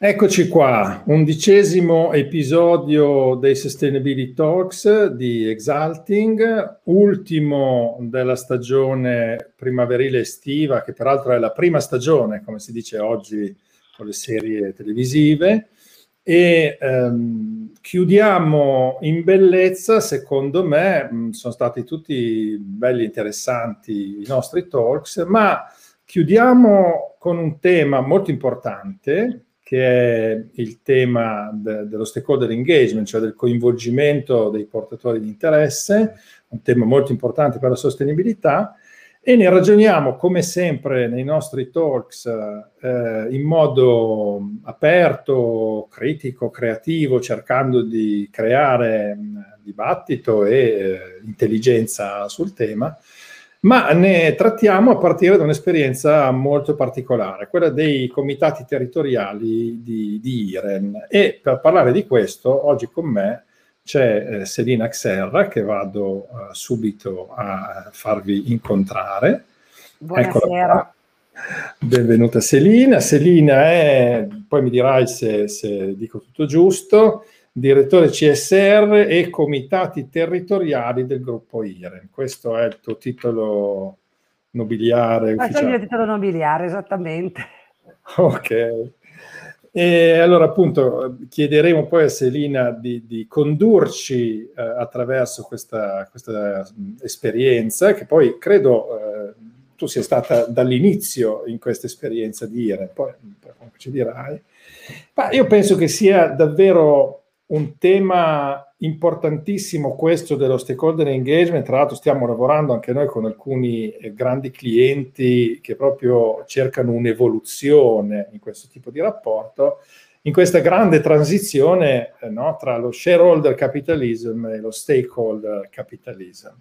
Eccoci qua, undicesimo episodio dei Sustainability Talks di Exalting, ultimo della stagione primaverile estiva, che peraltro è la prima stagione, come si dice oggi con le serie televisive, e ehm, chiudiamo in bellezza, secondo me, mh, sono stati tutti belli interessanti i nostri talks, ma chiudiamo con un tema molto importante che è il tema de- dello stakeholder engagement, cioè del coinvolgimento dei portatori di interesse, un tema molto importante per la sostenibilità, e ne ragioniamo come sempre nei nostri talks eh, in modo aperto, critico, creativo, cercando di creare mh, dibattito e eh, intelligenza sul tema ma ne trattiamo a partire da un'esperienza molto particolare, quella dei comitati territoriali di, di IREN. E per parlare di questo, oggi con me c'è eh, Selina Xerra, che vado eh, subito a farvi incontrare. Buonasera. Benvenuta Selina. Selina è, poi mi dirai se, se dico tutto giusto, direttore CSR e comitati territoriali del gruppo IREN. Questo è il tuo titolo nobiliare Questo è il mio titolo nobiliare, esattamente. Ok. E allora appunto chiederemo poi a Selina di, di condurci eh, attraverso questa, questa, esperienza che poi credo eh, tu sia stata dall'inizio in questa esperienza di IREN, poi, poi ci dirai. Ma io penso che sia davvero un tema importantissimo questo dello stakeholder engagement, tra l'altro stiamo lavorando anche noi con alcuni eh, grandi clienti che proprio cercano un'evoluzione in questo tipo di rapporto, in questa grande transizione eh, no, tra lo shareholder capitalism e lo stakeholder capitalism.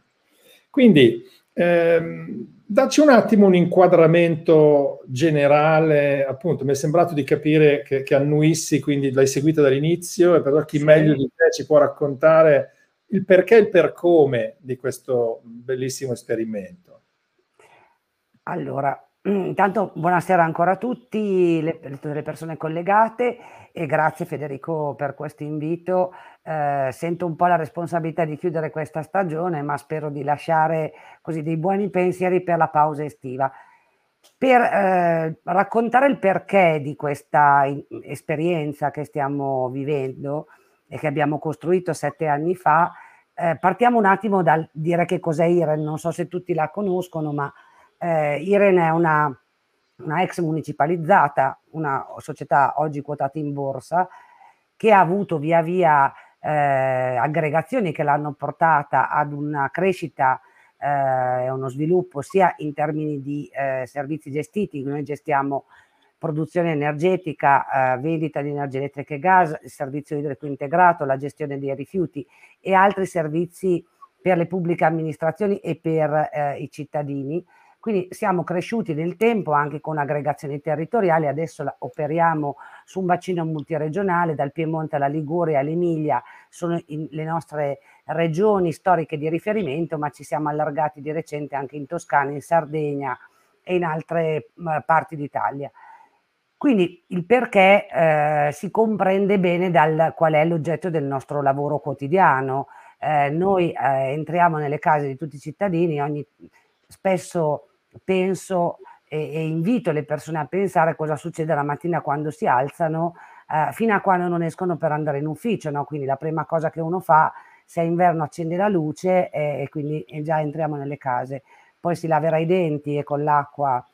Quindi ehm, Dacci un attimo un inquadramento generale, appunto, mi è sembrato di capire che, che annuissi, quindi l'hai seguita dall'inizio e però chi sì. meglio di te ci può raccontare il perché e il per come di questo bellissimo esperimento. Allora, intanto buonasera ancora a tutti, le, tutte le persone collegate e grazie Federico per questo invito eh, sento un po' la responsabilità di chiudere questa stagione, ma spero di lasciare così dei buoni pensieri per la pausa estiva. Per eh, raccontare il perché di questa in- esperienza che stiamo vivendo e che abbiamo costruito sette anni fa, eh, partiamo un attimo dal dire che cos'è IREN. Non so se tutti la conoscono, ma eh, IREN è una, una ex municipalizzata, una società oggi quotata in borsa, che ha avuto via via eh, aggregazioni che l'hanno portata ad una crescita eh, e uno sviluppo sia in termini di eh, servizi gestiti, noi gestiamo produzione energetica, eh, vendita di energia elettrica e gas, il servizio idrico integrato, la gestione dei rifiuti e altri servizi per le pubbliche amministrazioni e per eh, i cittadini quindi siamo cresciuti nel tempo anche con aggregazioni territoriali, adesso operiamo su un bacino multiregionale, dal Piemonte alla Liguria all'Emilia, sono le nostre regioni storiche di riferimento, ma ci siamo allargati di recente anche in Toscana, in Sardegna e in altre mh, parti d'Italia. Quindi il perché eh, si comprende bene dal qual è l'oggetto del nostro lavoro quotidiano. Eh, noi eh, entriamo nelle case di tutti i cittadini, ogni, spesso penso e, e, invito le persone a pensare cosa succede la mattina quando si alzano eh, fino a quando non escono per andare in ufficio, no? quindi la prima cosa che uno fa se è inverno accende la luce e, e quindi e già entriamo nelle case, poi si laverà i denti e con l'acqua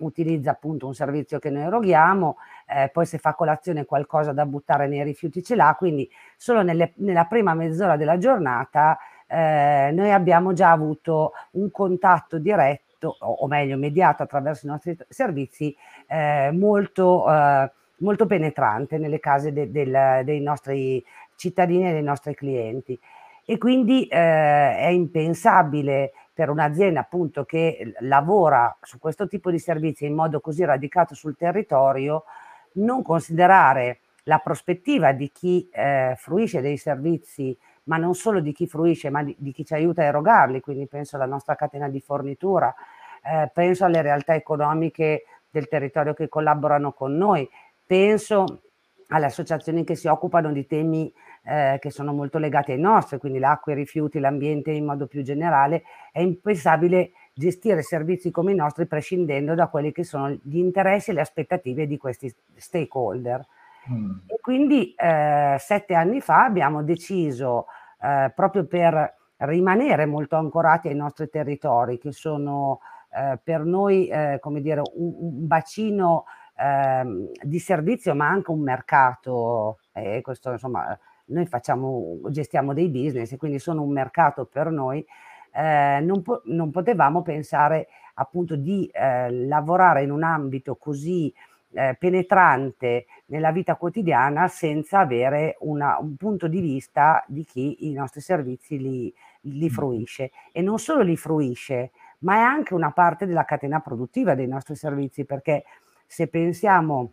utilizza appunto un servizio che noi eroghiamo, eh, poi se fa colazione qualcosa da buttare nei rifiuti ce l'ha, quindi solo nelle, nella prima mezz'ora della giornata eh, noi abbiamo già avuto un contatto diretto, o, meglio mediato attraverso i nostri servizi, eh, molto, eh, molto penetrante nelle case de, del, dei nostri cittadini e dei nostri clienti. E quindi eh, è impensabile per un'azienda appunto che lavora su questo tipo di servizi in modo così radicato sul territorio, non considerare la prospettiva di chi eh, fruisce dei servizi ma non solo di chi fruisce, ma di, di chi ci aiuta a erogarli, quindi penso alla nostra catena di fornitura, eh, penso alle realtà economiche del territorio che collaborano con noi, penso alle associazioni che si occupano di temi eh, che sono molto legati ai nostri, quindi l'acqua, i rifiuti, l'ambiente in modo più generale, è impensabile gestire servizi come i nostri prescindendo da quelli che sono gli interessi e le aspettative di questi stakeholder. Mm. E quindi eh, sette anni fa abbiamo deciso, eh, proprio per rimanere molto ancorati ai nostri territori, che sono eh, per noi, eh, come dire, un, un bacino ehm, di servizio, ma anche un mercato. E questo, insomma, noi facciamo, gestiamo dei business e quindi sono un mercato per noi. Eh, non, po- non, potevamo pensare appunto di eh, lavorare in un ambito così eh, penetrante nella vita quotidiana senza avere una, un punto di vista di chi i nostri servizi li, li fruisce. E non solo li fruisce, ma è anche una parte della catena produttiva dei nostri servizi, perché se pensiamo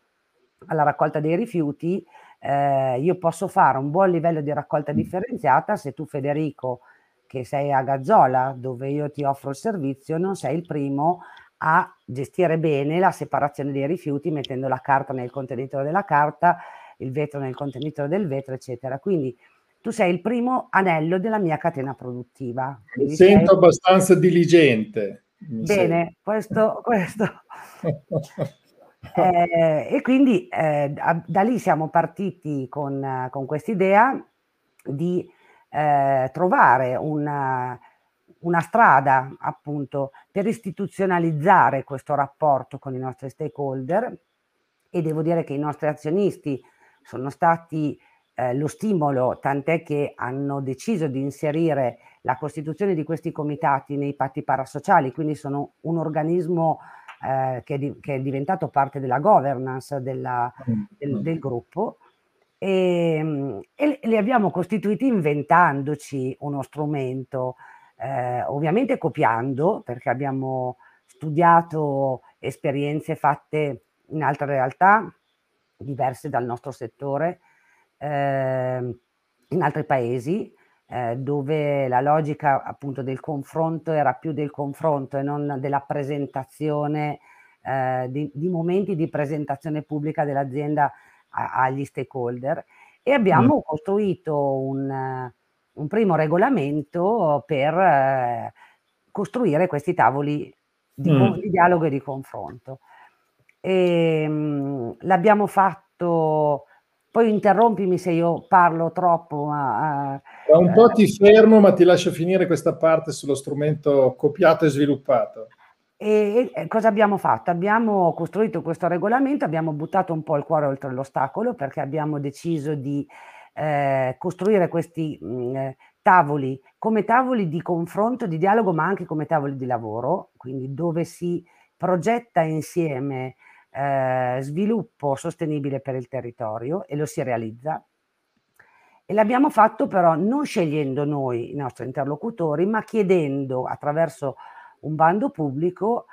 alla raccolta dei rifiuti, eh, io posso fare un buon livello di raccolta differenziata se tu Federico, che sei a Gazzola, dove io ti offro il servizio, non sei il primo a gestire bene la separazione dei rifiuti mettendo la carta nel contenitore della carta, il vetro nel contenitore del vetro, eccetera. Quindi tu sei il primo anello della mia catena produttiva. Mi sento sei... abbastanza diligente. Bene, questo, questo. eh, e quindi eh, da lì siamo partiti con, con quest'idea di eh, trovare una, una strada appunto per istituzionalizzare questo rapporto con i nostri stakeholder e devo dire che i nostri azionisti sono stati eh, lo stimolo, tant'è che hanno deciso di inserire la costituzione di questi comitati nei patti parasociali, quindi sono un organismo eh, che, è di, che, è diventato parte della governance della, mm, del, del, gruppo. E, ehm, e, li abbiamo costituiti inventandoci uno strumento, eh, ovviamente copiando, perché abbiamo studiato esperienze fatte in altre realtà diverse dal nostro settore eh, in altri paesi eh, dove la logica appunto del confronto era più del confronto e non della presentazione eh, di, di, momenti di presentazione pubblica dell'azienda a, agli stakeholder e abbiamo mm. costruito un, un, primo regolamento per eh, costruire questi tavoli di, mm. di, dialogo e di confronto. E, mh, l'abbiamo fatto poi interrompimi se io parlo troppo. Ma, eh, un po' ti fermo, ma ti lascio finire questa parte sullo strumento copiato e sviluppato. E, e cosa abbiamo fatto? Abbiamo costruito questo regolamento, abbiamo buttato un po' il cuore oltre l'ostacolo perché abbiamo deciso di eh, costruire questi mh, mm, tavoli come tavoli di confronto, di dialogo, ma anche come tavoli di lavoro, quindi dove si progetta insieme eh, sviluppo sostenibile per il territorio e lo si realizza. E l'abbiamo fatto però non scegliendo noi i nostri interlocutori, ma chiedendo attraverso un bando pubblico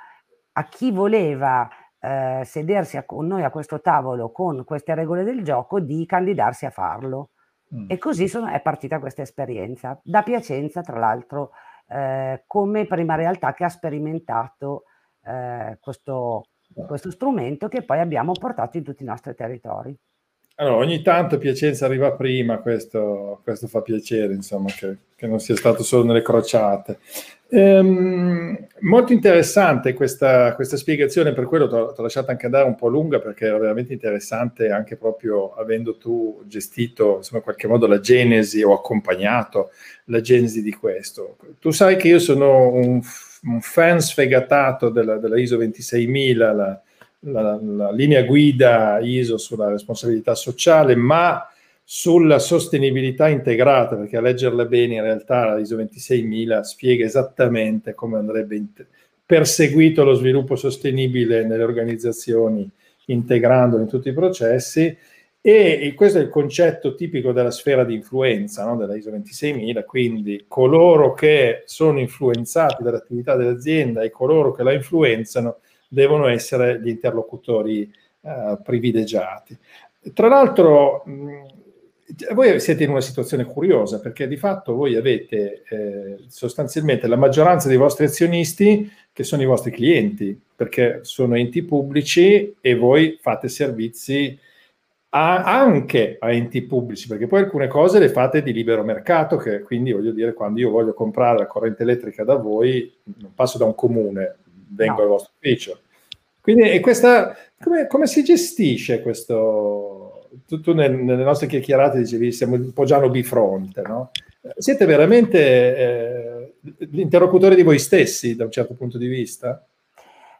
a chi voleva eh, sedersi a, con noi a questo tavolo con queste regole del gioco di candidarsi a farlo. Mm. E così sono, è partita questa esperienza, da Piacenza tra l'altro, eh, come prima realtà che ha sperimentato eh, questo, questo strumento che poi abbiamo portato in tutti i nostri territori. Allora, ogni tanto Piacenza arriva prima, questo, questo fa piacere, insomma, che, che, non sia stato solo nelle crociate. Ehm, molto interessante questa, questa, spiegazione, per quello ti ho lasciato anche andare un po' lunga, perché era veramente interessante, anche proprio avendo tu gestito, insomma, in qualche modo la genesi o accompagnato la genesi di questo. Tu sai che io sono un un fan sfegatato della, della ISO 26000, la, la, la, linea guida ISO sulla responsabilità sociale, ma sulla sostenibilità integrata, perché a leggerla bene in realtà la ISO 26000 spiega esattamente come andrebbe perseguito lo sviluppo sostenibile nelle organizzazioni, integrandolo in tutti i processi e questo è il concetto tipico della sfera di influenza no? della ISO 26000, quindi coloro che sono influenzati dall'attività dell'azienda e coloro che la influenzano devono essere gli interlocutori uh, privilegiati. Tra l'altro, mh, voi siete in una situazione curiosa perché di fatto voi avete eh, sostanzialmente la maggioranza dei vostri azionisti che sono i vostri clienti, perché sono enti pubblici e voi fate servizi a, anche a enti pubblici, perché poi alcune cose le fate di libero mercato, che quindi voglio dire, quando io voglio comprare la corrente elettrica da voi, non passo da un comune, vengo no. al vostro ufficio. Quindi questa, come, come, si gestisce questo? Tu, tu nel, nelle nostre chiacchierate dicevi siamo un po' già bifronte, no? Siete veramente eh, l'interlocutore di voi stessi da un certo punto di vista?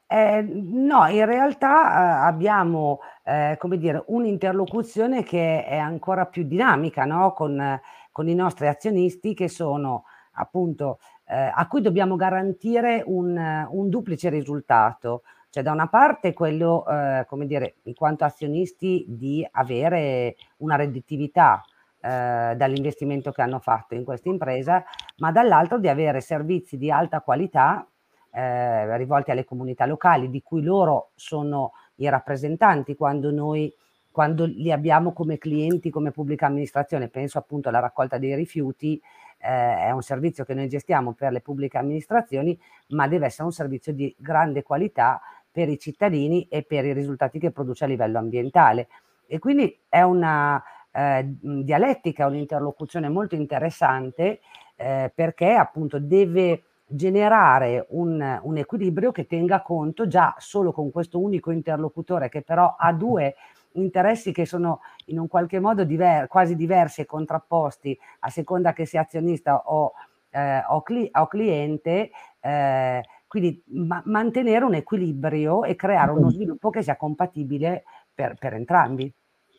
Eh, no, in realtà eh, abbiamo eh, come dire, un'interlocuzione che è ancora più dinamica no? con, con, i nostri azionisti che sono appunto eh, a cui dobbiamo garantire un, un, duplice risultato. Cioè da una parte quello, eh, come dire, in quanto azionisti di avere una redditività eh, dall'investimento che hanno fatto in questa impresa, ma dall'altro di avere servizi di alta qualità eh, rivolti alle comunità locali, di cui loro sono i rappresentanti quando noi quando li abbiamo come clienti, come pubblica amministrazione, penso appunto alla raccolta dei rifiuti, eh, è un servizio che noi gestiamo per le pubbliche amministrazioni, ma deve essere un servizio di grande qualità per i cittadini e per i risultati che produce a livello ambientale. E quindi è una eh, dialettica, un'interlocuzione molto interessante eh, perché appunto deve generare un, un, equilibrio che tenga conto già solo con questo unico interlocutore che però ha due interessi che sono in un qualche modo diver- quasi diversi e contrapposti a seconda che sia azionista o, eh, o, cli- o cliente, eh, quindi ma- mantenere un equilibrio e creare uno sviluppo che sia compatibile per, per entrambi.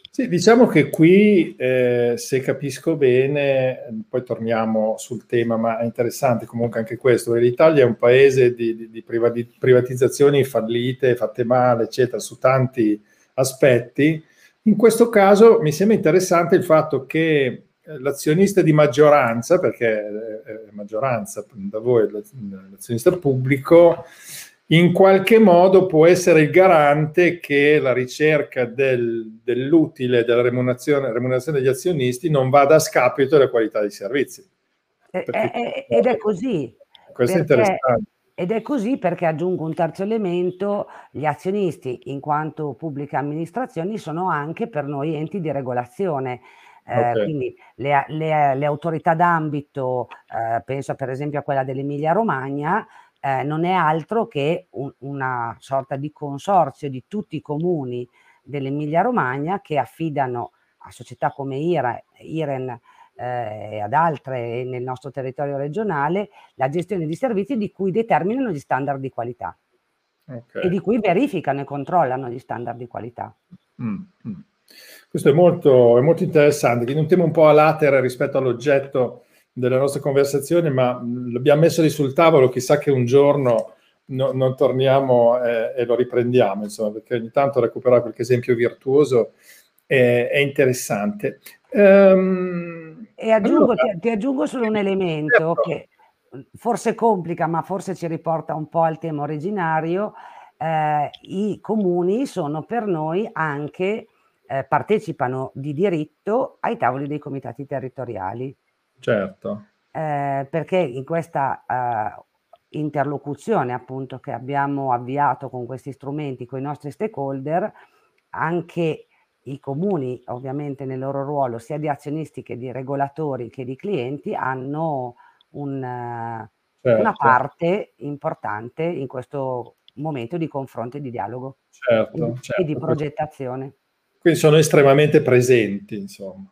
Sì, diciamo che qui, eh, se capisco bene, poi torniamo sul tema, ma è interessante comunque anche questo, l'Italia è un paese di, di, di privatizzazioni fallite, fatte male, eccetera, su tanti aspetti. In questo caso mi sembra interessante il fatto che l'azionista di maggioranza, perché è maggioranza da voi, l'azionista pubblico, in qualche modo può essere il garante che la ricerca del, dell'utile della remunerazione, remunerazione, degli azionisti non vada a scapito della qualità dei servizi. Perché, ed è così. Questo perché, è interessante. Ed è così perché aggiungo un terzo elemento, gli azionisti in quanto pubbliche amministrazioni sono anche per noi enti di regolazione. Eh, okay. quindi le, le, le, autorità d'ambito, eh, penso per esempio a quella dell'Emilia Romagna, eh, non è altro che un, una sorta di consorzio di tutti i comuni dell'Emilia Romagna che affidano a società come IRA, IREN eh, e ad altre nel nostro territorio regionale la gestione di servizi di cui determinano gli standard di qualità okay. e di cui verificano e controllano gli standard di qualità. Mm, mm. Questo è molto, è molto interessante, quindi un tema un po' a latere rispetto all'oggetto delle nostre conversazioni, ma l'abbiamo messo lì sul tavolo, chissà che un giorno no, non torniamo eh, e lo riprendiamo, insomma, perché ogni tanto recuperare qualche esempio virtuoso è, è interessante. Um, e aggiungo, allora, ti, ti, aggiungo solo un elemento certo. che forse complica, ma forse ci riporta un po' al tema originario. Eh, I comuni sono per noi anche, eh, partecipano di diritto ai tavoli dei comitati territoriali. Certo. Eh, perché in questa uh, interlocuzione appunto che abbiamo avviato con questi strumenti, con i nostri stakeholder, anche i comuni ovviamente nel loro ruolo sia di azionisti che di regolatori che di clienti hanno un, certo. una parte importante in questo momento di confronto e di dialogo certo, e, certo. e di progettazione. Quindi sono estremamente presenti, insomma.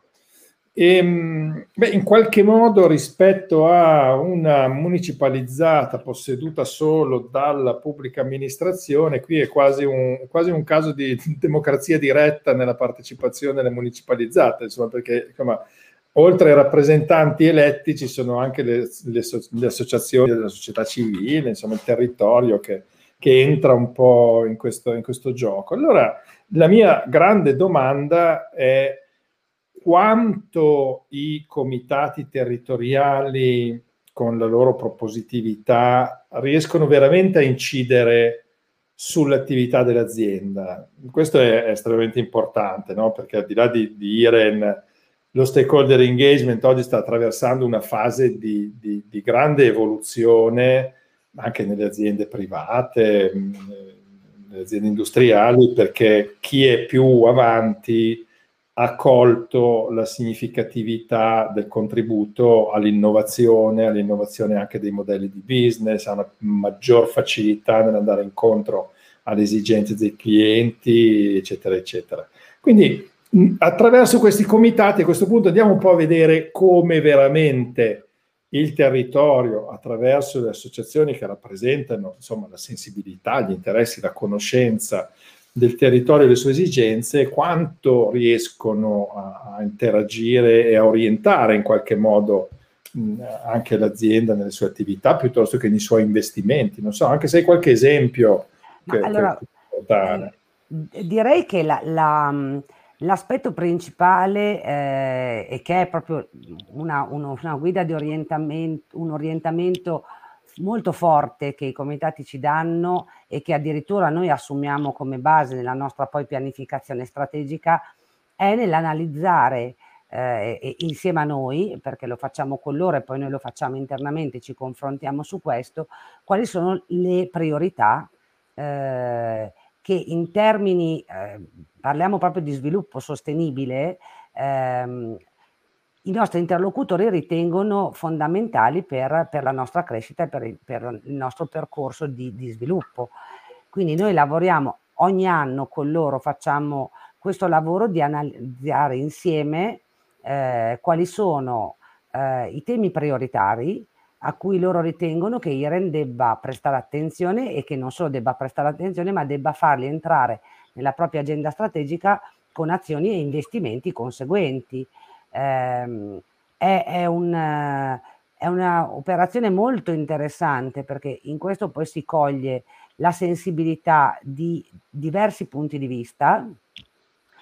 E, ehm, beh, in qualche modo rispetto a una municipalizzata posseduta solo dalla pubblica amministrazione, qui è quasi un, quasi un caso di democrazia diretta nella partecipazione alle municipalizzate, insomma, perché insomma, oltre ai rappresentanti eletti ci sono anche le, le, le, associazioni della società civile, insomma il territorio che, che entra un po' in questo, in questo gioco. Allora, la mia grande domanda è quanto i comitati territoriali con la loro propositività riescono veramente a incidere sull'attività dell'azienda. Questo è, estremamente importante, no? perché al di là di, di, IREN, lo stakeholder engagement oggi sta attraversando una fase di, di, di grande evoluzione anche nelle aziende private, aziende industriali, perché chi è più avanti ha colto la significatività del contributo all'innovazione, all'innovazione anche dei modelli di business, ha una maggior facilità nell'andare incontro alle esigenze dei clienti, eccetera, eccetera. Quindi attraverso questi comitati a questo punto andiamo un po' a vedere come veramente il territorio, attraverso le associazioni che rappresentano insomma, la sensibilità, gli interessi, la conoscenza del territorio e le sue esigenze, quanto riescono a, a interagire e a orientare in qualche modo mh, anche l'azienda nelle sue attività piuttosto che nei suoi investimenti. Non so, anche se hai qualche esempio che, allora, che eh, direi che la, la, l'aspetto principale eh, è che è proprio una, uno, una guida di orientamento, un orientamento molto forte che i comitati ci danno e che addirittura noi assumiamo come base nella nostra poi pianificazione strategica è nell'analizzare eh, insieme a noi, perché lo facciamo con loro e poi noi lo facciamo internamente, ci confrontiamo su questo, quali sono le priorità eh, che in termini, eh, parliamo proprio di sviluppo sostenibile, ehm, i nostri interlocutori ritengono fondamentali per, per la nostra crescita e per per il nostro percorso di, di, sviluppo. Quindi noi lavoriamo ogni anno con loro, facciamo questo lavoro di analizzare insieme eh, quali sono eh, i temi prioritari a cui loro ritengono che IREN debba prestare attenzione e che non solo debba prestare attenzione, ma debba farli entrare nella propria agenda strategica con azioni e investimenti conseguenti ehm, è, è, un, è un'operazione molto interessante perché in questo poi si coglie la sensibilità di diversi punti di vista,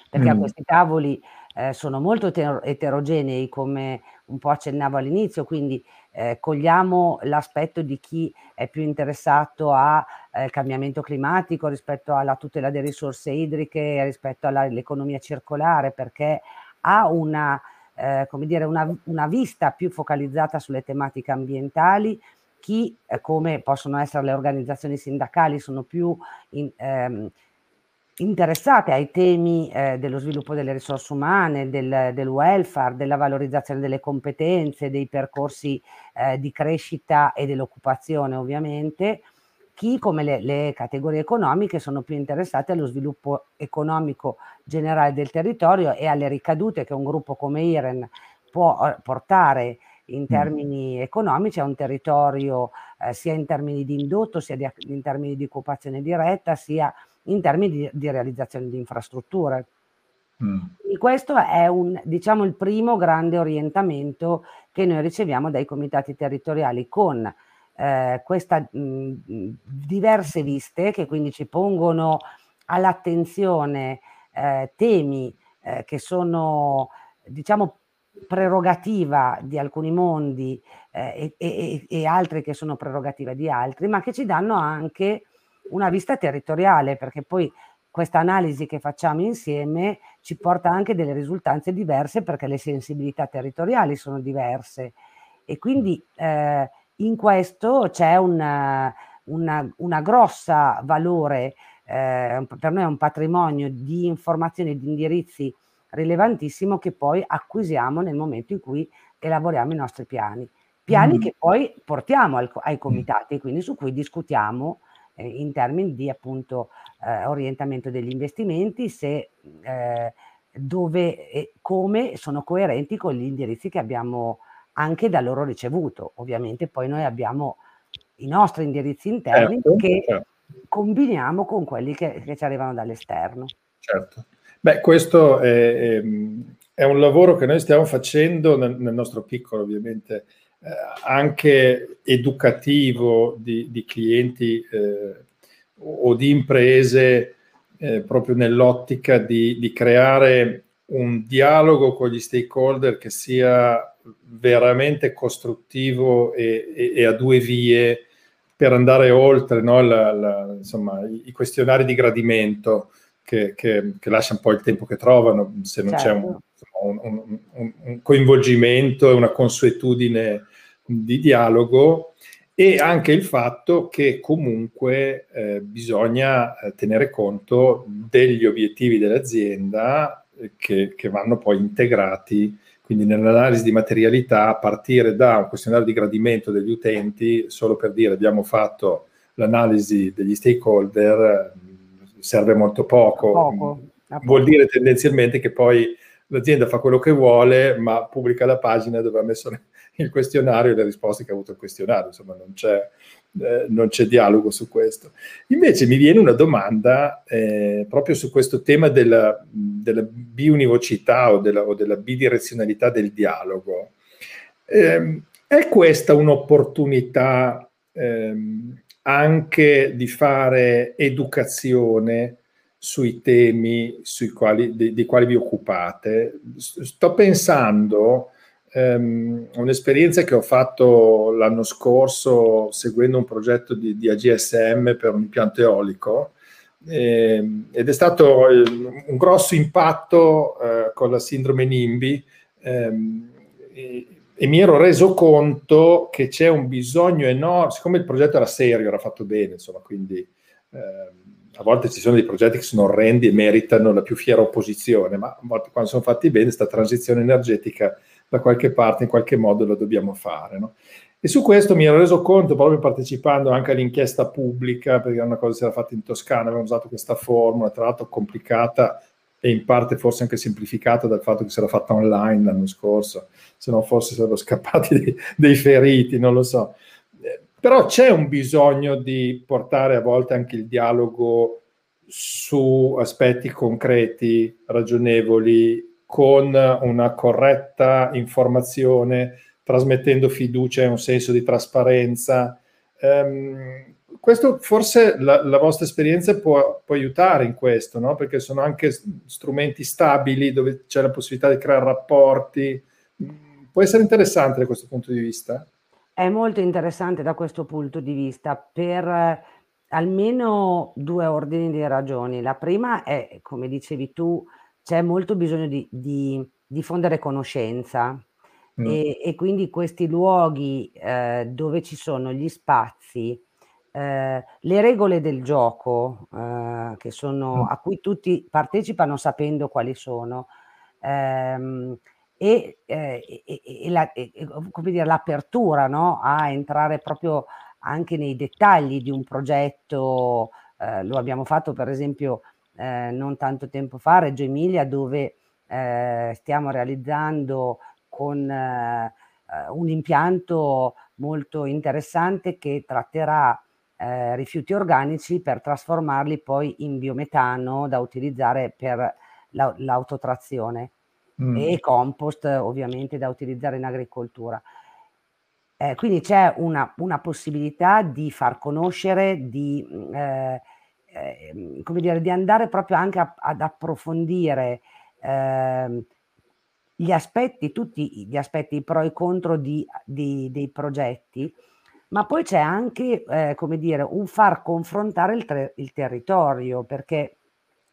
perché mm. a questi tavoli eh, sono molto eterogenei, come un po' accennavo all'inizio, quindi eh, cogliamo l'aspetto di chi è più interessato al eh, cambiamento climatico rispetto alla tutela delle risorse idriche, rispetto all'economia circolare, perché ha una eh, come dire, una, una, vista più focalizzata sulle tematiche ambientali, chi, eh, come possono essere le organizzazioni sindacali, sono più in, ehm, interessate ai temi eh, dello sviluppo delle risorse umane, del, del, welfare, della valorizzazione delle competenze, dei percorsi eh, di crescita e dell'occupazione ovviamente, chi come le, le, categorie economiche sono più interessate allo sviluppo economico generale del territorio e alle ricadute che un gruppo come IREN può eh, portare in mm. termini economici a un territorio eh, sia in termini di indotto, sia di, in termini di occupazione diretta, sia in termini di, di realizzazione di infrastrutture. Mm. Questo è un, diciamo, il primo grande orientamento che noi riceviamo dai comitati territoriali con eh, queste diverse viste che quindi ci pongono all'attenzione eh, temi eh, che sono diciamo prerogativa di alcuni mondi eh, e, e, e altri che sono prerogativa di altri, ma che ci danno anche una vista territoriale, perché poi questa analisi che facciamo insieme ci porta anche delle risultanze diverse perché le sensibilità territoriali sono diverse e quindi eh, in questo c'è una grossa valore, eh, per noi è un patrimonio di informazioni e di indirizzi rilevantissimo che poi acquisiamo nel momento in cui elaboriamo i nostri piani. Piani mm. che poi portiamo al, ai comitati, quindi su cui discutiamo eh, in termini di appunto eh, orientamento degli investimenti, se eh, dove e come sono coerenti con gli indirizzi che abbiamo anche da loro ricevuto. Ovviamente poi noi abbiamo i nostri indirizzi interni certo, che certo. combiniamo con quelli che, che, ci arrivano dall'esterno. Certo. Beh, questo è, è, un lavoro che noi stiamo facendo nel, nel nostro piccolo, ovviamente, anche educativo di, di clienti eh, o di imprese, eh, proprio nell'ottica di, di creare un dialogo con gli stakeholder che sia veramente costruttivo e, e, e, a due vie per andare oltre no, la, la, insomma, i, questionari di gradimento che, che, che lasciano poi il tempo che trovano se non certo. c'è un, un, un, un, coinvolgimento e una consuetudine di dialogo e anche il fatto che comunque eh, bisogna eh, tenere conto degli obiettivi dell'azienda che, che vanno poi integrati quindi nell'analisi di materialità a partire da un questionario di gradimento degli utenti, solo per dire abbiamo fatto l'analisi degli stakeholder, serve molto poco. poco. Vuol dire tendenzialmente che poi l'azienda fa quello che vuole, ma pubblica la pagina dove ha messo il questionario e le risposte che ha avuto il questionario, insomma non c'è, eh, non c'è dialogo su questo. Invece mi viene una domanda eh, proprio su questo tema della, della biunivocità o della, o della, bidirezionalità del dialogo. Eh, è questa un'opportunità ehm, anche di fare educazione sui temi sui quali, di, di quali vi occupate? Sto pensando um, un'esperienza che ho fatto l'anno scorso seguendo un progetto di, di AGSM per un impianto eolico eh, ed è stato eh, un grosso impatto eh, con la sindrome NIMBY ehm, e, e, mi ero reso conto che c'è un bisogno enorme, siccome il progetto era serio, era fatto bene, insomma, quindi ehm, a volte ci sono dei progetti che sono orrendi e meritano la più fiera opposizione, ma a volte quando sono fatti bene, questa transizione energetica da qualche parte, in qualche modo lo dobbiamo fare. No? E su questo mi ero reso conto proprio partecipando anche all'inchiesta pubblica, perché è una cosa che si era fatta in Toscana, avevamo usato questa formula, tra l'altro complicata e in parte forse anche semplificata dal fatto che si era fatta online l'anno scorso, se no forse sarebbero scappati dei, dei feriti, non lo so. Però c'è un bisogno di portare a volte anche il dialogo su aspetti concreti, ragionevoli, con una corretta informazione, trasmettendo fiducia e un senso di trasparenza. Um, questo forse la, la vostra esperienza può, può, aiutare in questo, no? perché sono anche strumenti stabili dove c'è la possibilità di creare rapporti. Può essere interessante da questo punto di vista? È molto interessante da questo punto di vista per eh, almeno due ordini di ragioni. La prima è, come dicevi tu, c'è molto bisogno di, di diffondere conoscenza mm. e, e, quindi questi luoghi eh, dove ci sono gli spazi, eh, le regole del gioco eh, che sono, mm. a cui tutti partecipano sapendo quali sono ehm, e, eh, e, e, la, come dire, l'apertura no? a entrare proprio anche nei dettagli di un progetto. Eh, lo abbiamo fatto per esempio eh, non tanto tempo fa, Reggio Emilia, dove eh, stiamo realizzando con eh, eh, un impianto molto interessante che tratterà rifiuti organici per trasformarli poi in biometano da utilizzare per la, l'autotrazione mm. e compost ovviamente da utilizzare in agricoltura. Eh, quindi c'è una, una, possibilità di far conoscere, di eh, eh, come dire, di andare proprio anche a, ad approfondire eh, gli aspetti, tutti gli aspetti i pro e contro di, di, dei progetti, ma poi c'è anche, eh, dire, un far confrontare il, ter- il territorio, perché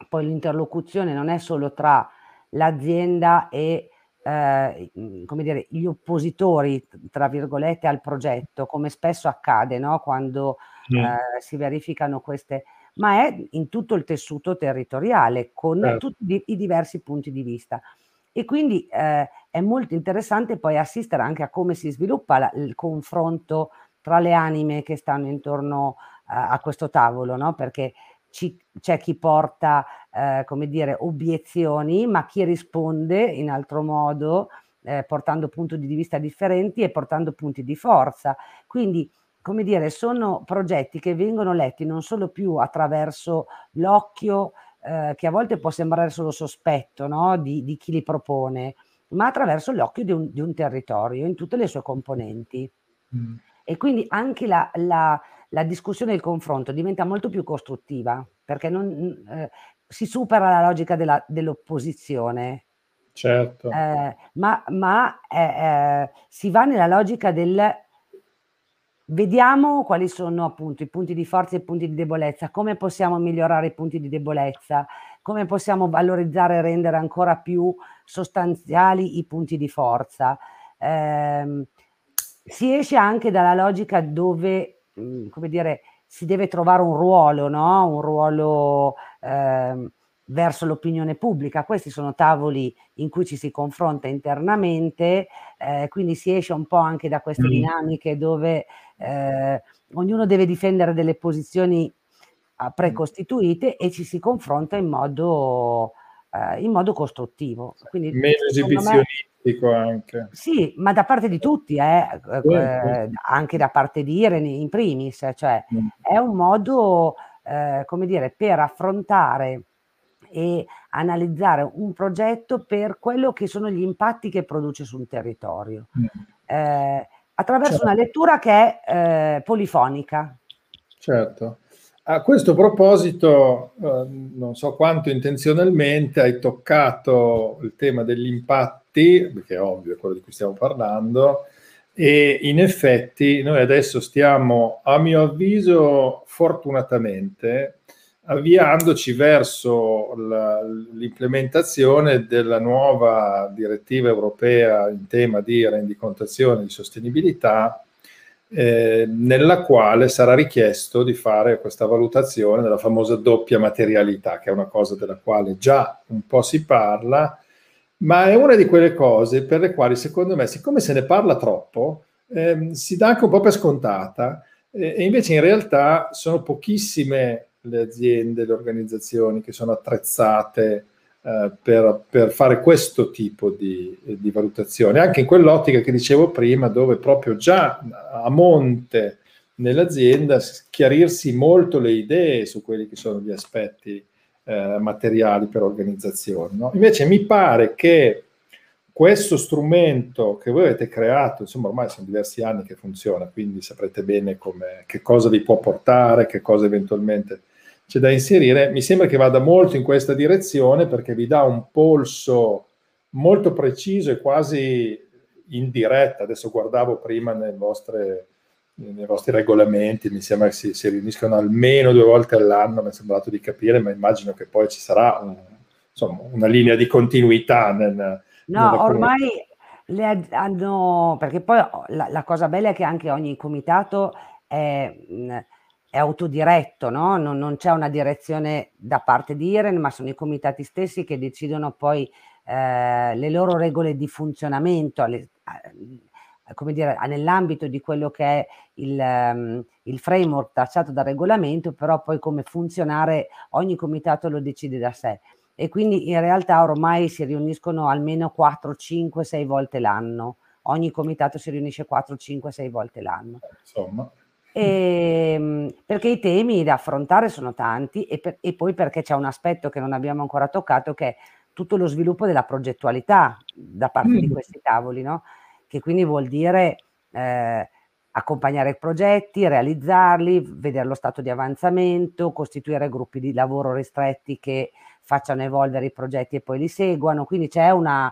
poi l'interlocuzione non è solo tra l'azienda e eh, come dire, gli oppositori, tra virgolette, al progetto, come spesso accade no? quando mm. eh, si verificano queste ma è in tutto il tessuto territoriale con certo. tutti i diversi punti di vista. E quindi eh, è molto interessante poi assistere anche a come si sviluppa la, il confronto tra le anime che stanno intorno uh, a questo tavolo, no? perché ci, c'è chi porta, eh, come dire, obiezioni, ma chi risponde in altro modo, eh, portando punti di vista differenti e portando punti di forza. Quindi come dire, sono progetti che vengono letti non solo più attraverso l'occhio, eh, che a volte può sembrare solo sospetto no? di, di, chi li propone, ma attraverso l'occhio di un, di un, territorio in tutte le sue componenti. Mm. E quindi anche la, la, la, discussione e il confronto diventa molto più costruttiva, perché non, eh, si supera la logica della, dell'opposizione. Certo. Eh, ma, ma eh, eh, si va nella logica del Vediamo quali sono appunto i punti di forza e i punti di debolezza, come possiamo migliorare i punti di debolezza, come possiamo valorizzare e rendere ancora più sostanziali i punti di forza. Eh, si esce anche dalla logica dove, mh, come dire, si deve trovare un ruolo, no? Un ruolo eh, verso l'opinione pubblica. Questi sono tavoli in cui ci si confronta internamente, eh, quindi si esce un po' anche da queste mm. dinamiche dove eh, ognuno deve difendere delle posizioni uh, precostituite e ci si confronta in modo, uh, in modo costruttivo. Quindi, Meno esibizionistico me, anche. Sì, ma da parte di tutti, eh, eh, anche da parte di Irene in primis, cioè mm. è un modo, eh, come dire, per affrontare e analizzare un progetto per quello che sono gli impatti che produce sul territorio, mm. eh, attraverso certo. una lettura che è eh, polifonica. Certo. A questo proposito, eh, non so quanto intenzionalmente hai toccato il tema degli perché è ovvio, è quello di cui stiamo parlando, e in effetti noi adesso stiamo, a mio avviso, fortunatamente, avviandoci verso la, l'implementazione della nuova direttiva europea in tema di rendicontazione di sostenibilità, eh, nella quale sarà richiesto di fare questa valutazione della famosa doppia materialità, che è una cosa della quale già un po' si parla, ma è una di quelle cose per le quali secondo me, siccome se ne parla troppo, eh, si dà anche un po' per scontata, eh, e invece in realtà sono pochissime le aziende, le organizzazioni che sono attrezzate eh, per, per, fare questo tipo di, di, valutazione, anche in quell'ottica che dicevo prima, dove proprio già a monte nell'azienda chiarirsi molto le idee su quelli che sono gli aspetti eh, materiali per organizzazione. No? Invece mi pare che questo strumento che voi avete creato, insomma ormai sono diversi anni che funziona, quindi saprete bene che cosa vi può portare, che cosa eventualmente c'è da inserire, mi sembra che vada molto in questa direzione perché vi dà un polso molto preciso e quasi in diretta. Adesso guardavo prima vostre, nei vostri regolamenti, mi sembra che si, si, riuniscono almeno due volte all'anno, mi è sembrato di capire, ma immagino che poi ci sarà un, insomma, una linea di continuità. Nel, no, ormai le hanno, perché poi la, la, cosa bella è che anche ogni comitato è è autodiretto, no? non, non, c'è una direzione da parte di IREN, ma sono i comitati stessi che decidono poi eh, le loro regole di funzionamento, eh, come dire, nell'ambito di quello che è il, um, il framework tracciato dal regolamento, però poi come funzionare ogni comitato lo decide da sé. E quindi in realtà ormai si riuniscono almeno 4, 5, 6 volte l'anno. Ogni comitato si riunisce 4, 5, 6 volte l'anno. Insomma. E, ehm, perché i temi da affrontare sono tanti e, per, e, poi perché c'è un aspetto che non abbiamo ancora toccato che è tutto lo sviluppo della progettualità da parte mm. di questi tavoli, no? Che quindi vuol dire eh, accompagnare i progetti, realizzarli, vedere lo stato di avanzamento, costituire gruppi di lavoro ristretti che facciano evolvere i progetti e poi li seguano, quindi c'è una,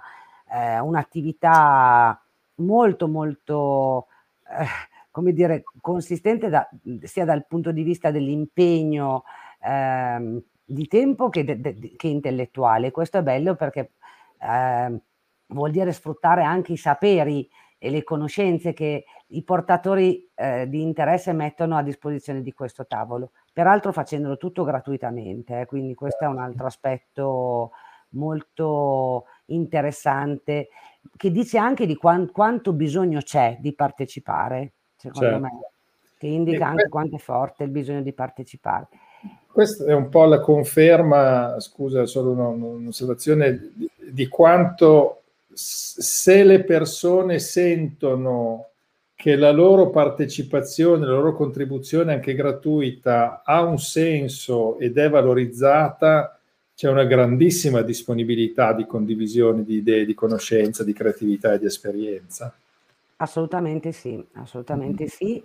eh, un'attività molto molto... Eh, come dire, consistente da, sia dal punto di vista dell'impegno ehm, di tempo che, de, de, che, intellettuale. Questo è bello perché eh, vuol dire sfruttare anche i saperi e le conoscenze che i portatori eh, di interesse mettono a disposizione di questo tavolo, peraltro facendolo tutto gratuitamente, eh, quindi questo è un altro aspetto molto interessante che dice anche di quant- quanto bisogno c'è di partecipare secondo certo. me, che indica e anche quanto è forte il bisogno di partecipare. Questa è un po' la conferma, scusa, solo un'osservazione, di, di quanto se le persone sentono che la loro partecipazione, la loro contribuzione anche gratuita ha un senso ed è valorizzata, c'è una grandissima disponibilità di condivisione di idee, di conoscenza, di creatività e di esperienza. Assolutamente sì, assolutamente Mh-mh. sì.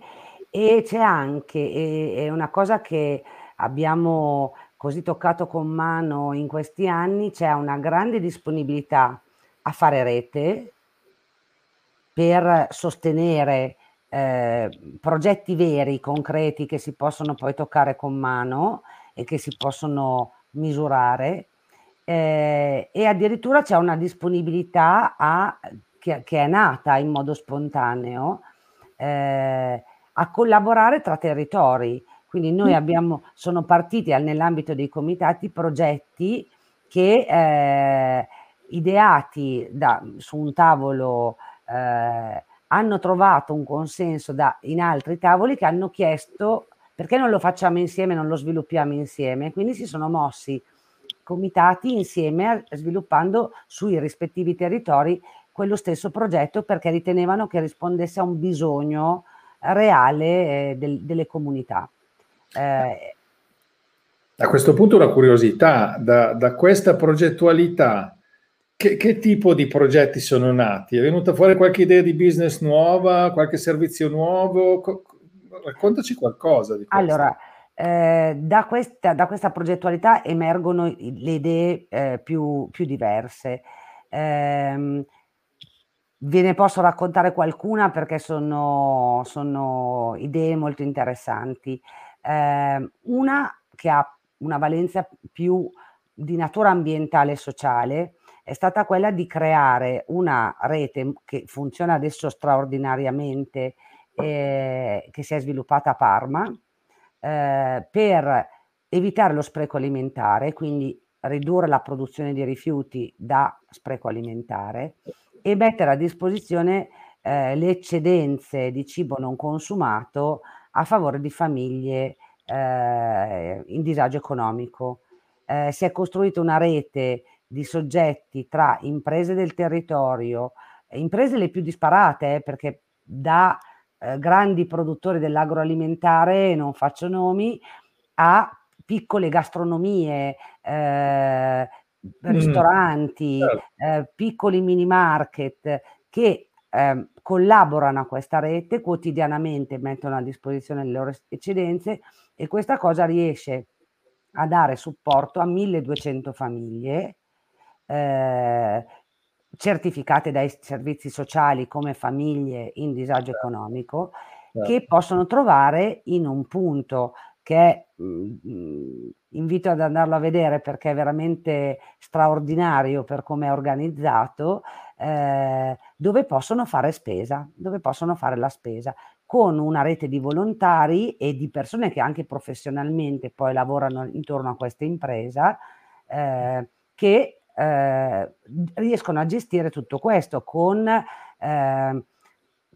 E c'è anche è una cosa che abbiamo così toccato con mano in questi anni, c'è una grande disponibilità a fare rete per sostenere, ehm, progetti veri, concreti, che si possono poi toccare con mano e che si possono misurare, ehm, e addirittura c'è una disponibilità a che, che è nata in modo spontaneo eh, a collaborare tra territori. Quindi noi mm. abbiamo, sono partiti nell'ambito dei comitati progetti che eh, ideati da, su un tavolo eh, hanno trovato un consenso da, in altri tavoli che hanno chiesto perché non lo facciamo insieme, non lo sviluppiamo insieme, quindi si sono mossi comitati insieme sviluppando sui rispettivi territori quello stesso progetto perché ritenevano che rispondesse a un bisogno reale eh, del, delle comunità. Eh, a questo punto una curiosità, da, da questa progettualità, che, che, tipo di progetti sono nati? È venuta fuori qualche idea di business nuova, qualche servizio nuovo? Raccontaci qualcosa di questo. Allora, eh, da, questa, da, questa, progettualità emergono le idee eh, più, più, diverse. Eh, ve ne posso raccontare qualcuna perché sono, sono idee molto interessanti. Ehm, una che ha una valenza più di natura ambientale e sociale è stata quella di creare una rete che funziona adesso straordinariamente, eh, che si è sviluppata a Parma, eh, per evitare lo spreco alimentare, quindi ridurre la produzione di rifiuti da spreco alimentare e mettere a disposizione eh, le eccedenze di cibo non consumato a favore di famiglie eh, in disagio economico. Eh, si è costruita una rete di soggetti tra imprese del territorio, imprese le più disparate, eh, perché da eh, grandi produttori dell'agroalimentare, non faccio nomi, a piccole gastronomie, eh, ristoranti, mm, certo. eh, piccoli mini market che eh, collaborano a questa rete quotidianamente, mettono a disposizione le loro eccedenze e questa cosa riesce a dare supporto a 1200 famiglie eh, certificate dai servizi sociali come famiglie in disagio certo. economico certo. che possono trovare in un punto che mh, mm, invito ad andarlo a vedere perché è veramente straordinario per come è organizzato, eh, dove possono fare spesa, dove possono fare la spesa con una rete di volontari e di persone che anche professionalmente poi lavorano intorno a questa impresa, eh, che eh, riescono a gestire tutto questo con eh,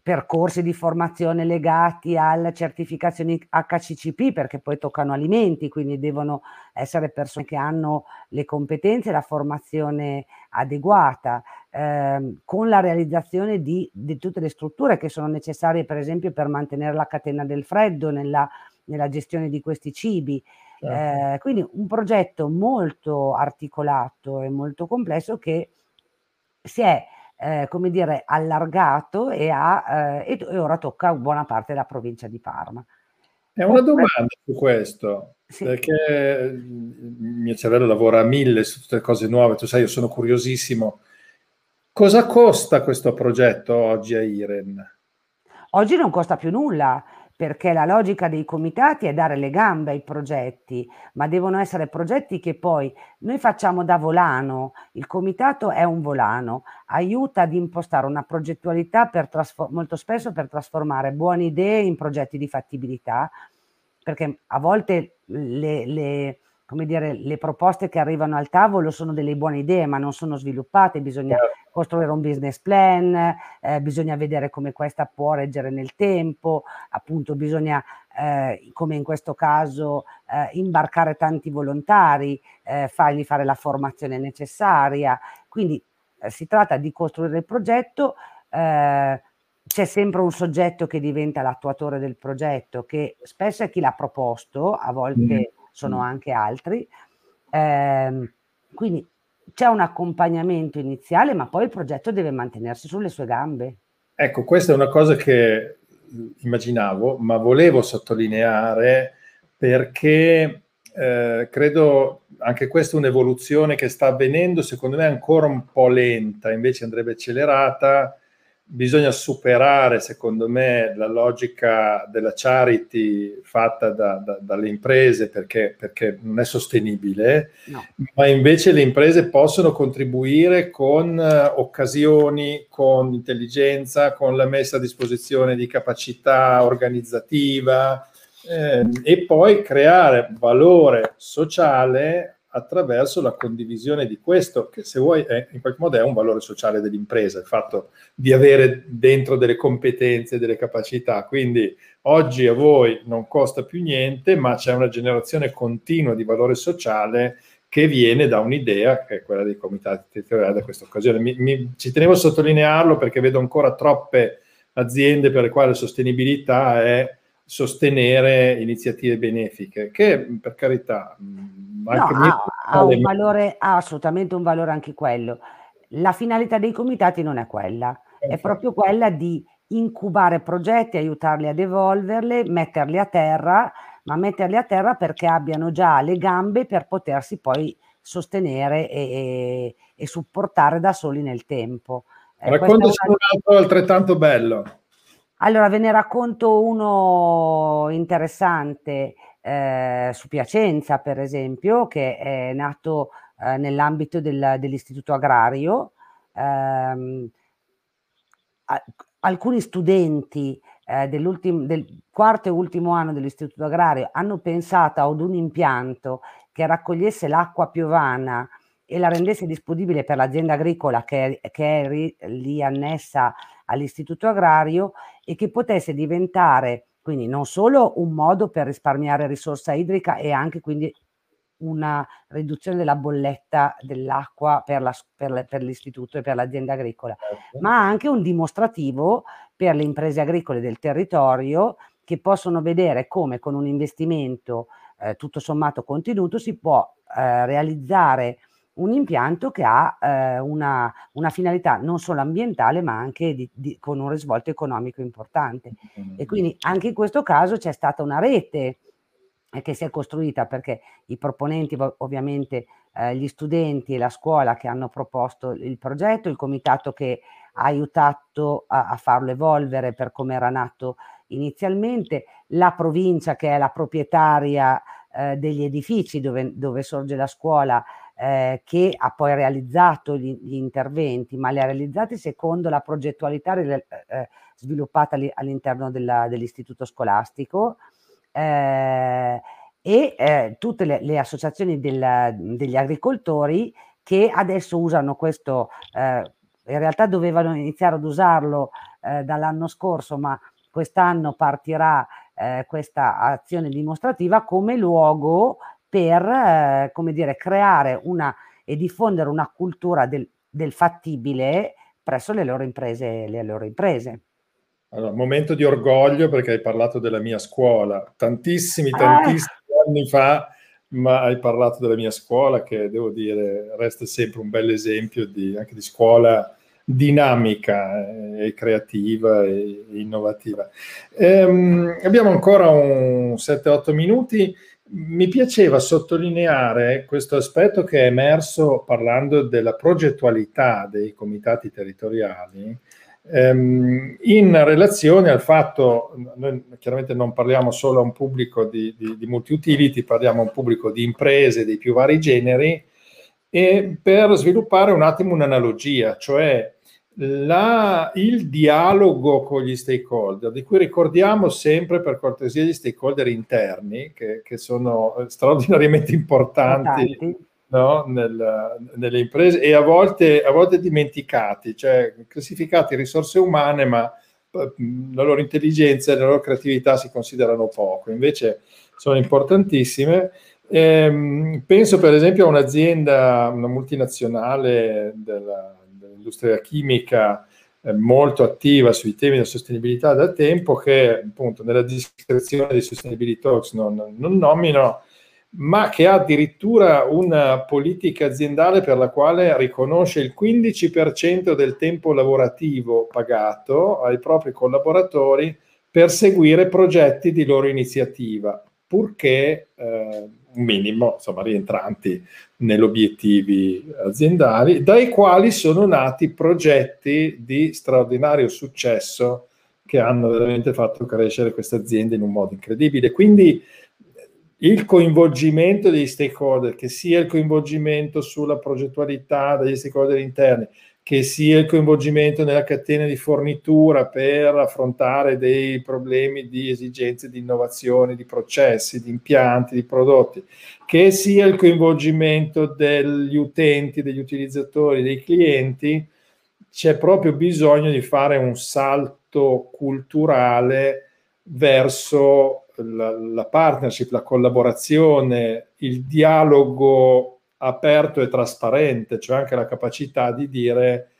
percorsi di formazione legati alle certificazioni HCCP perché poi toccano alimenti, quindi devono essere persone che hanno le competenze e la formazione adeguata, ehm, con la realizzazione di, di, tutte le strutture che sono necessarie per esempio per mantenere la catena del freddo nella, nella gestione di questi cibi. Certo. Eh, quindi un progetto molto articolato e molto complesso che si è eh, come dire, allargato e, ha, eh, e, ora tocca buona parte della provincia di Parma. È una domanda su questo, sì. perché il mio cervello lavora a mille su tutte le cose nuove, tu sai, io sono curiosissimo. Cosa costa questo progetto oggi a Iren? Oggi non costa più nulla, perché la logica dei comitati è dare le gambe ai progetti, ma devono essere progetti che poi noi facciamo da volano, il comitato è un volano, aiuta ad impostare una progettualità per trasfor- molto spesso per trasformare buone idee in progetti di fattibilità, perché a volte le, le come dire, le proposte che arrivano al tavolo sono delle buone idee, ma non sono sviluppate, bisogna certo. costruire un business plan, eh, bisogna vedere come questa può reggere nel tempo, appunto bisogna, eh, come in questo caso, eh, imbarcare tanti volontari, eh, fargli fare la formazione necessaria. Quindi eh, si tratta di costruire il progetto eh, c'è sempre un soggetto che diventa l'attuatore del progetto, che spesso è chi l'ha proposto, a volte mm sono anche altri. Eh, quindi c'è un accompagnamento iniziale, ma poi il progetto deve mantenersi sulle sue gambe. Ecco, questa è una cosa che immaginavo, ma volevo sottolineare perché eh, credo anche questa è un'evoluzione che sta avvenendo, secondo me ancora un po' lenta, invece andrebbe accelerata bisogna superare, secondo me, la logica della charity fatta da, da, dalle imprese perché, perché, non è sostenibile, no. ma invece le imprese possono contribuire con uh, occasioni, con intelligenza, con la messa a disposizione di capacità organizzativa eh, e poi creare valore sociale attraverso la condivisione di questo, che se vuoi è, in qualche modo è un valore sociale dell'impresa, il fatto di avere dentro delle competenze, delle capacità. Quindi oggi a voi non costa più niente, ma c'è una generazione continua di valore sociale che viene da un'idea che è quella dei comitati territoriali da questa occasione. Mi, mi, ci tenevo a sottolinearlo perché vedo ancora troppe aziende per le quali la sostenibilità è sostenere iniziative benefiche, che per carità... No, ha, ha, un valore, ha assolutamente un valore anche quello. La finalità dei comitati non è quella, è proprio quella di incubare progetti, aiutarli ad evolverli, metterli a terra ma metterli a terra perché abbiano già le gambe per potersi poi sostenere e, e, e supportare da soli nel tempo. Eh, Raccontaci una... un altro altrettanto bello. Allora, ve ne racconto uno interessante eh, su Piacenza, per esempio, che è nato eh, nell'ambito del, dell'istituto agrario. Eh, alcuni studenti eh, del quarto e ultimo anno dell'istituto agrario hanno pensato ad un impianto che raccogliesse l'acqua piovana e la rendesse disponibile per l'azienda agricola che è, che è ri, lì annessa all'istituto agrario e che potesse diventare quindi non solo un modo per risparmiare risorsa idrica e anche quindi una riduzione della bolletta dell'acqua per, la, per, per l'istituto e per l'azienda agricola, certo. ma anche un dimostrativo per le imprese agricole del territorio che possono vedere come con un investimento eh, tutto sommato contenuto si può eh, realizzare un impianto che ha eh, una, una, finalità non solo ambientale ma anche di, di, con un risvolto economico importante. E quindi anche in questo caso c'è stata una rete che si è costruita perché i proponenti ovviamente eh, gli studenti e la scuola che hanno proposto il progetto, il comitato che ha aiutato a, a farlo evolvere per come era nato inizialmente, la provincia che è la proprietaria eh, degli edifici dove, dove, sorge la scuola eh, che ha poi realizzato gli, gli, interventi, ma li ha realizzati secondo la progettualità eh, sviluppata all'interno dell'istituto scolastico eh, e eh, tutte le, le associazioni del, degli agricoltori che adesso usano questo, eh, in realtà dovevano iniziare ad usarlo eh, dall'anno scorso, ma quest'anno partirà eh, questa azione dimostrativa come luogo per, eh, come dire, creare una e diffondere una cultura del, del fattibile presso le loro imprese. Le loro imprese. Allora, momento di orgoglio perché hai parlato della mia scuola, tantissimi, ah. tantissimi ah. anni fa, ma hai parlato della mia scuola che devo dire resta sempre un bel esempio di, anche di scuola dinamica e creativa e innovativa. Ehm, abbiamo ancora un 7-8 minuti. Mi piaceva sottolineare questo aspetto che è emerso parlando della progettualità dei comitati territoriali, ehm, in relazione al fatto, noi chiaramente non parliamo solo a un pubblico di, di, di multi-utility, parliamo a un pubblico di imprese dei più vari generi, e per sviluppare un attimo un'analogia, cioè la, il dialogo con gli stakeholder, di cui ricordiamo sempre per cortesia gli stakeholder interni, che, che sono straordinariamente importanti. importanti no? Nel, nelle imprese e a volte, a volte dimenticati, cioè classificati risorse umane, ma eh, la loro intelligenza e la loro creatività si considerano poco, invece sono importantissime. Ehm, penso per esempio a un'azienda, una multinazionale della, dell'industria chimica eh, molto attiva sui temi della sostenibilità da tempo che appunto nella descrizione dei Sustainability Talks non, non nomino, ma che ha addirittura una politica aziendale per la quale riconosce il 15% del tempo lavorativo pagato ai propri collaboratori per seguire progetti di loro iniziativa, purché eh, minimo, insomma, rientranti negli obiettivi aziendali, dai quali sono nati progetti di straordinario successo che hanno veramente fatto crescere queste aziende in un modo incredibile. Quindi il coinvolgimento degli stakeholder, che sia il coinvolgimento sulla progettualità degli stakeholder interni, che sia il coinvolgimento nella catena di fornitura per affrontare dei problemi di esigenze di innovazione, di processi, di impianti, di prodotti, che sia il coinvolgimento degli utenti, degli utilizzatori, dei clienti, c'è proprio bisogno di fare un salto culturale verso la, la partnership, la collaborazione, il dialogo aperto e trasparente, cioè anche la capacità di dire,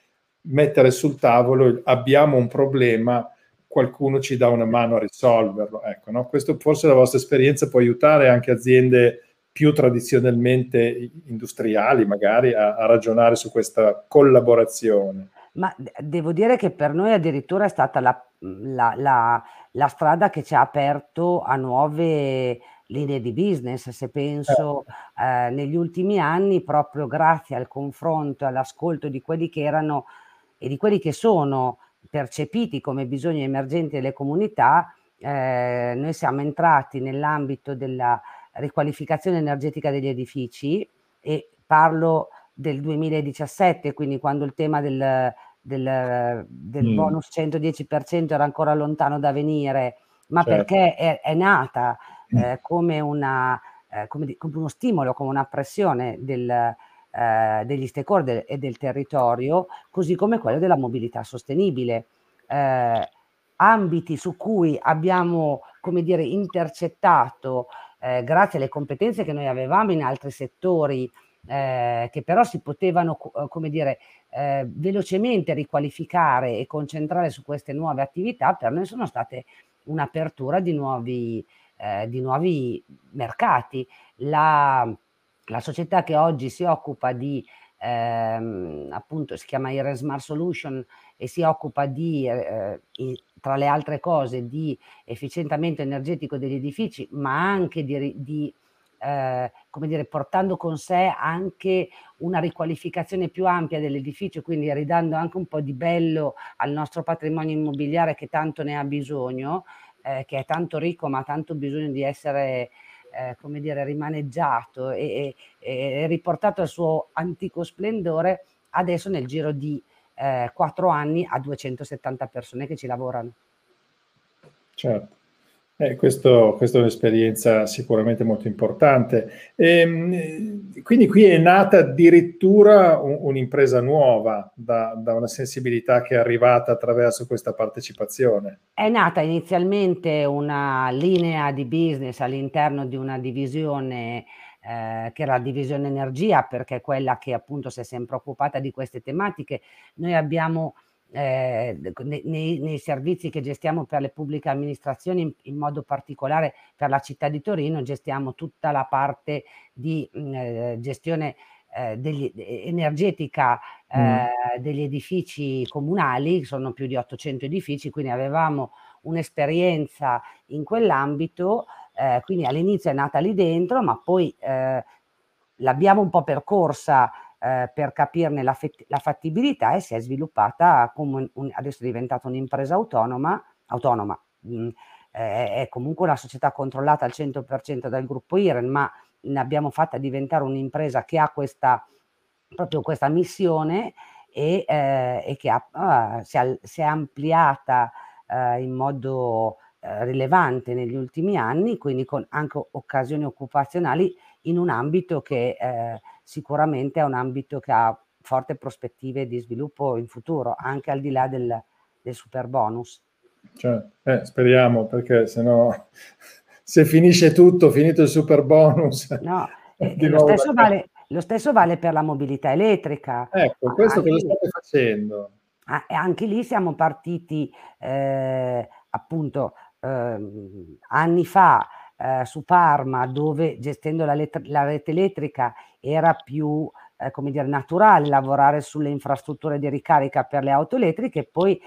mettere sul tavolo, abbiamo un problema, qualcuno ci dà una mano a risolverlo. Ecco, no? Questo forse la vostra esperienza può aiutare anche aziende più tradizionalmente industriali, magari, a, a ragionare su questa collaborazione. Ma devo dire che per noi addirittura è stata la, la, la, la strada che ci ha aperto a nuove linee di business, se penso certo. eh, negli ultimi anni, proprio grazie al confronto e all'ascolto di quelli che erano e di quelli che sono percepiti come bisogni emergenti delle comunità, eh, noi siamo entrati nell'ambito della riqualificazione energetica degli edifici e parlo del 2017, quindi quando il tema del, del, del mm. bonus 110% era ancora lontano da venire, ma certo. perché è, è nata. Eh, come, una, eh, come, come, uno stimolo, come una pressione del, eh, degli stakeholder e del territorio, così come quello della mobilità sostenibile. Eh, ambiti su cui abbiamo, come dire, intercettato, eh, grazie alle competenze che noi avevamo in altri settori, eh, che però si potevano, come dire, eh, velocemente riqualificare e concentrare su queste nuove attività, per noi sono state un'apertura di nuovi, eh, di nuovi mercati. La, la, società che oggi si occupa di, ehm, appunto, si chiama Ire Smart Solution e si occupa di, eh, tra le altre cose, di efficientamento energetico degli edifici, ma anche di, di eh, come dire, portando con sé anche una riqualificazione più ampia dell'edificio, quindi ridando anche un po' di bello al nostro patrimonio immobiliare che tanto ne ha bisogno, eh, che è tanto ricco ma ha tanto bisogno di essere eh, come dire, rimaneggiato e, e, e, riportato al suo antico splendore, adesso nel giro di eh, quattro anni a 270 persone che ci lavorano. Certo. Eh, questo, questa è un'esperienza sicuramente molto importante. E, ehm, quindi qui è nata addirittura un, un'impresa nuova da, da, una sensibilità che è arrivata attraverso questa partecipazione. È nata inizialmente una linea di business all'interno di una divisione eh, che era la divisione energia, perché è quella che appunto si è sempre occupata di queste tematiche. Noi abbiamo eh, nei, nei, servizi che gestiamo per le pubbliche amministrazioni, in, in, modo particolare per la città di Torino, gestiamo tutta la parte di mh, mm, eh, gestione eh, degli, energetica mm. Eh, degli edifici comunali, sono più di 800 edifici, quindi avevamo un'esperienza in quell'ambito, eh, quindi all'inizio è nata lì dentro, ma poi eh, l'abbiamo un po' percorsa eh, per capirne la, la, fattibilità e si è sviluppata come un, adesso è diventata un'impresa autonoma, autonoma mh, mm, eh, è comunque una società controllata al 100% dal gruppo IREN, ma ne abbiamo fatta diventare un'impresa che ha questa, proprio questa missione e, eh, e che ha, uh, si, è, si, è, ampliata uh, in modo uh, rilevante negli ultimi anni, quindi con anche occasioni occupazionali in un ambito che eh, sicuramente è un ambito che ha forti prospettive di sviluppo in futuro, anche al di là del, del super bonus. Cioè, eh, speriamo, perché se no, se finisce tutto, finito il super bonus. No, eh, lo, stesso vale, lo, stesso vale, per la mobilità elettrica. Ecco, questo anche cosa state facendo? Anche lì siamo partiti eh, appunto eh, anni fa eh, su Parma, dove gestendo la, let- la rete elettrica era più eh, come dire, naturale lavorare sulle infrastrutture di ricarica per le auto elettriche, e poi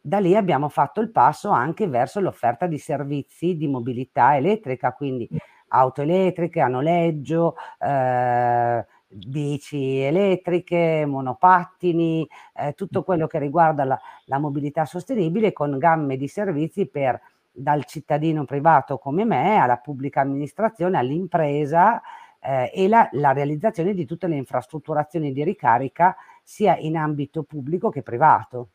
da lì abbiamo fatto il passo anche verso l'offerta di servizi di mobilità elettrica, quindi auto elettriche a noleggio, eh, bici elettriche, monopattini, eh, tutto quello che riguarda la, la mobilità sostenibile con gamme di servizi per dal cittadino privato come me alla pubblica amministrazione, all'impresa eh, e la, la realizzazione di tutte le infrastrutturazioni di ricarica sia in ambito pubblico che privato.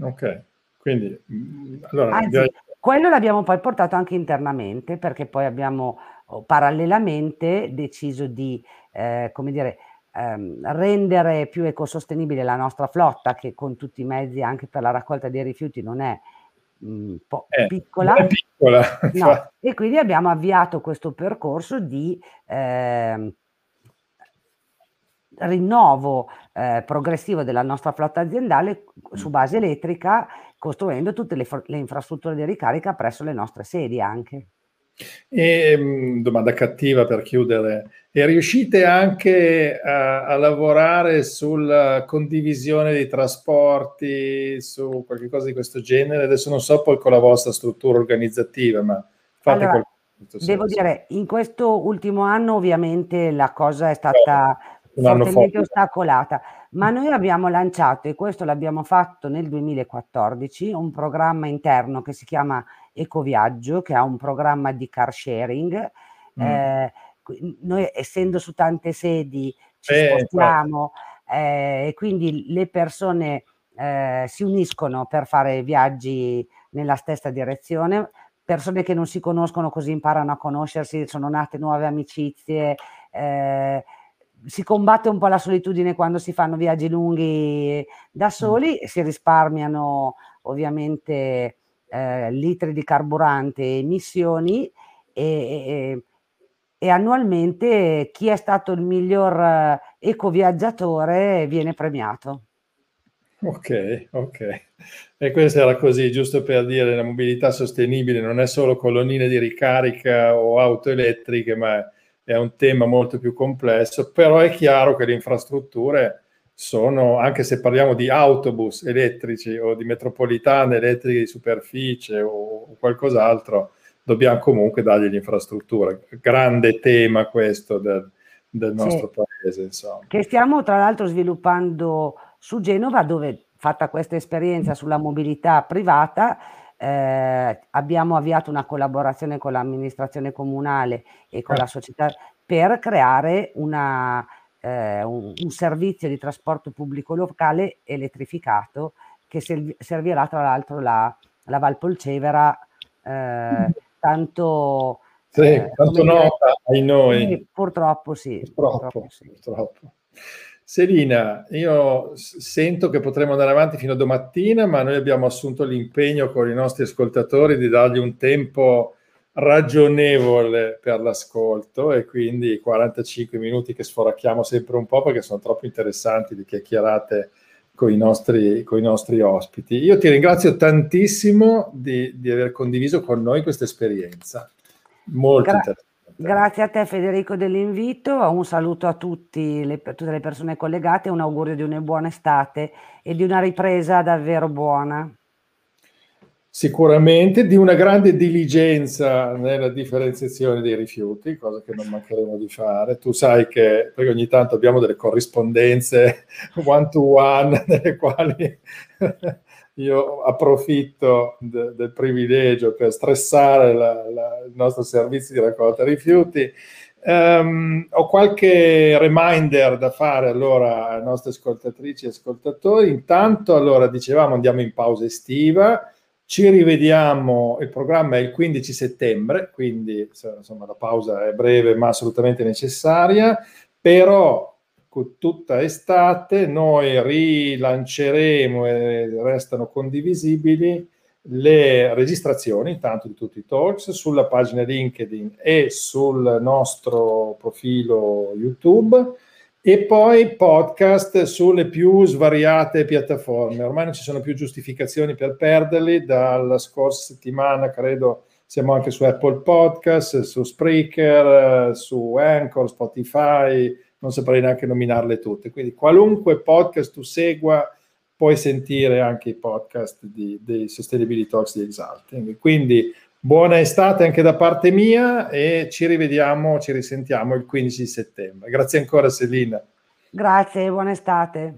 Ok, quindi mm, allora, Anzi, direi... quello l'abbiamo poi portato anche internamente perché poi abbiamo oh, parallelamente deciso di, eh, come dire, ehm, rendere più ecosostenibile la nostra flotta che con tutti i mezzi anche per la raccolta dei rifiuti non è un po' eh, piccola. Piccola. No. e quindi abbiamo avviato questo percorso di eh, rinnovo eh, progressivo della nostra flotta aziendale su base elettrica, costruendo tutte le, le infrastrutture di ricarica presso le nostre sedi anche. E, mm, domanda cattiva per chiudere, e riuscite anche a, a, lavorare sulla condivisione dei trasporti, su qualcosa di questo genere? Adesso non so poi con la vostra struttura organizzativa, ma fate allora, qualcosa. Devo dire, in questo ultimo anno ovviamente la cosa è stata eh, fortemente ostacolata, ma noi abbiamo lanciato, e questo l'abbiamo fatto nel 2014, un programma interno che si chiama Ecoviaggio, che ha un programma di car sharing. Mm. Eh, noi essendo su tante sedi ci eh, spostiamo eh, e quindi le persone eh, si uniscono per fare viaggi nella stessa direzione, persone che non si conoscono così imparano a conoscersi, sono nate nuove amicizie, eh, si combatte un po' la solitudine quando si fanno viaggi lunghi da soli, mm. si risparmiano ovviamente eh, litri di carburante e emissioni e, e, e, annualmente chi è stato il miglior eh, ecoviaggiatore viene premiato. Ok, ok. E questo era così, giusto per dire, la mobilità sostenibile non è solo colonnine di ricarica o auto elettriche, ma è un tema molto più complesso, però è chiaro che le infrastrutture sono, anche se parliamo di autobus elettrici o di metropolitane elettriche di superficie o qualcos'altro, dobbiamo comunque dargli l'infrastruttura. Grande tema questo del, del nostro sì. paese. Insomma. Che stiamo tra l'altro sviluppando su Genova, dove fatta questa esperienza sulla mobilità privata, eh, abbiamo avviato una collaborazione con l'amministrazione comunale e con eh. la società per creare una eh, un, un, servizio di trasporto pubblico locale elettrificato che servirà tra l'altro la, la Valpolcevera eh, tanto, sì, eh, tanto nota ai noi. Purtroppo sì. Purtroppo, purtroppo, sì. purtroppo. Selina, io sento che potremo andare avanti fino a domattina, ma noi abbiamo assunto l'impegno con i nostri ascoltatori di dargli un tempo ragionevole per l'ascolto e quindi 45 minuti che sforacchiamo sempre un po' perché sono troppo interessanti di chiacchierate con i nostri, con i nostri ospiti. Io ti ringrazio tantissimo di, di aver condiviso con noi questa esperienza. Molto Gra- interessante. Grazie a te Federico dell'invito, un saluto a tutti le, tutte le persone collegate, un augurio di una buona estate e di una ripresa davvero buona. Sicuramente di una grande diligenza nella differenziazione dei rifiuti, cosa che non mancheremo di fare. Tu sai che perché ogni tanto abbiamo delle corrispondenze one to one nelle quali io approfitto de, del privilegio per stressare la, la, il nostro servizio di raccolta rifiuti. Um, ho qualche reminder da fare allora alle nostre ascoltatrici e ascoltatori. Intanto, allora, dicevamo andiamo in pausa estiva ci rivediamo, il programma è il 15 settembre, quindi insomma la pausa è breve ma assolutamente necessaria, però tutta estate noi rilanceremo e restano condivisibili le registrazioni intanto di tutti i talks sulla pagina LinkedIn e sul nostro profilo YouTube e poi podcast sulle più svariate piattaforme. Ormai non ci sono più giustificazioni per perderli, dalla scorsa settimana credo siamo anche su Apple Podcast, su Spreaker, su Anchor, Spotify, non saprei neanche nominarle tutte. Quindi qualunque podcast tu segua puoi sentire anche i podcast di, dei Sustainability Talks di Exalting. Quindi Buona estate anche da parte mia e ci rivediamo, ci risentiamo il 15 settembre. Grazie ancora Selina. Grazie, buona estate.